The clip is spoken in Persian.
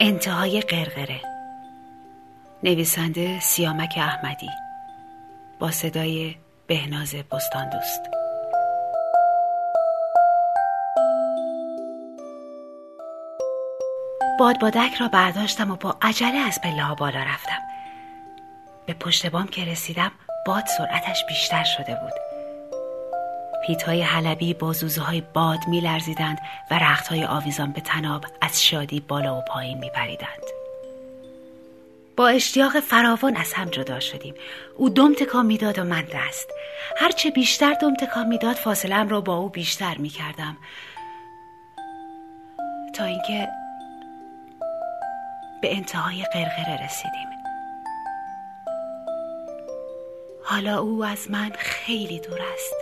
انتهای قرقره. نویسنده سیامک احمدی. با صدای بهناز بستان دوست باد بادک را برداشتم و با عجله از پله بالا رفتم. به پشت بام که رسیدم باد سرعتش بیشتر شده بود. پیت های حلبی با زوزه باد می لرزیدند و رخت های آویزان به تناب از شادی بالا و پایین می پریدند. با اشتیاق فراوان از هم جدا شدیم. او دم تکان می‌داد و من دست. هرچه بیشتر دم تکان می‌داد فاصلم را با او بیشتر می کردم تا اینکه به انتهای قرقره رسیدیم. حالا او از من خیلی دور است.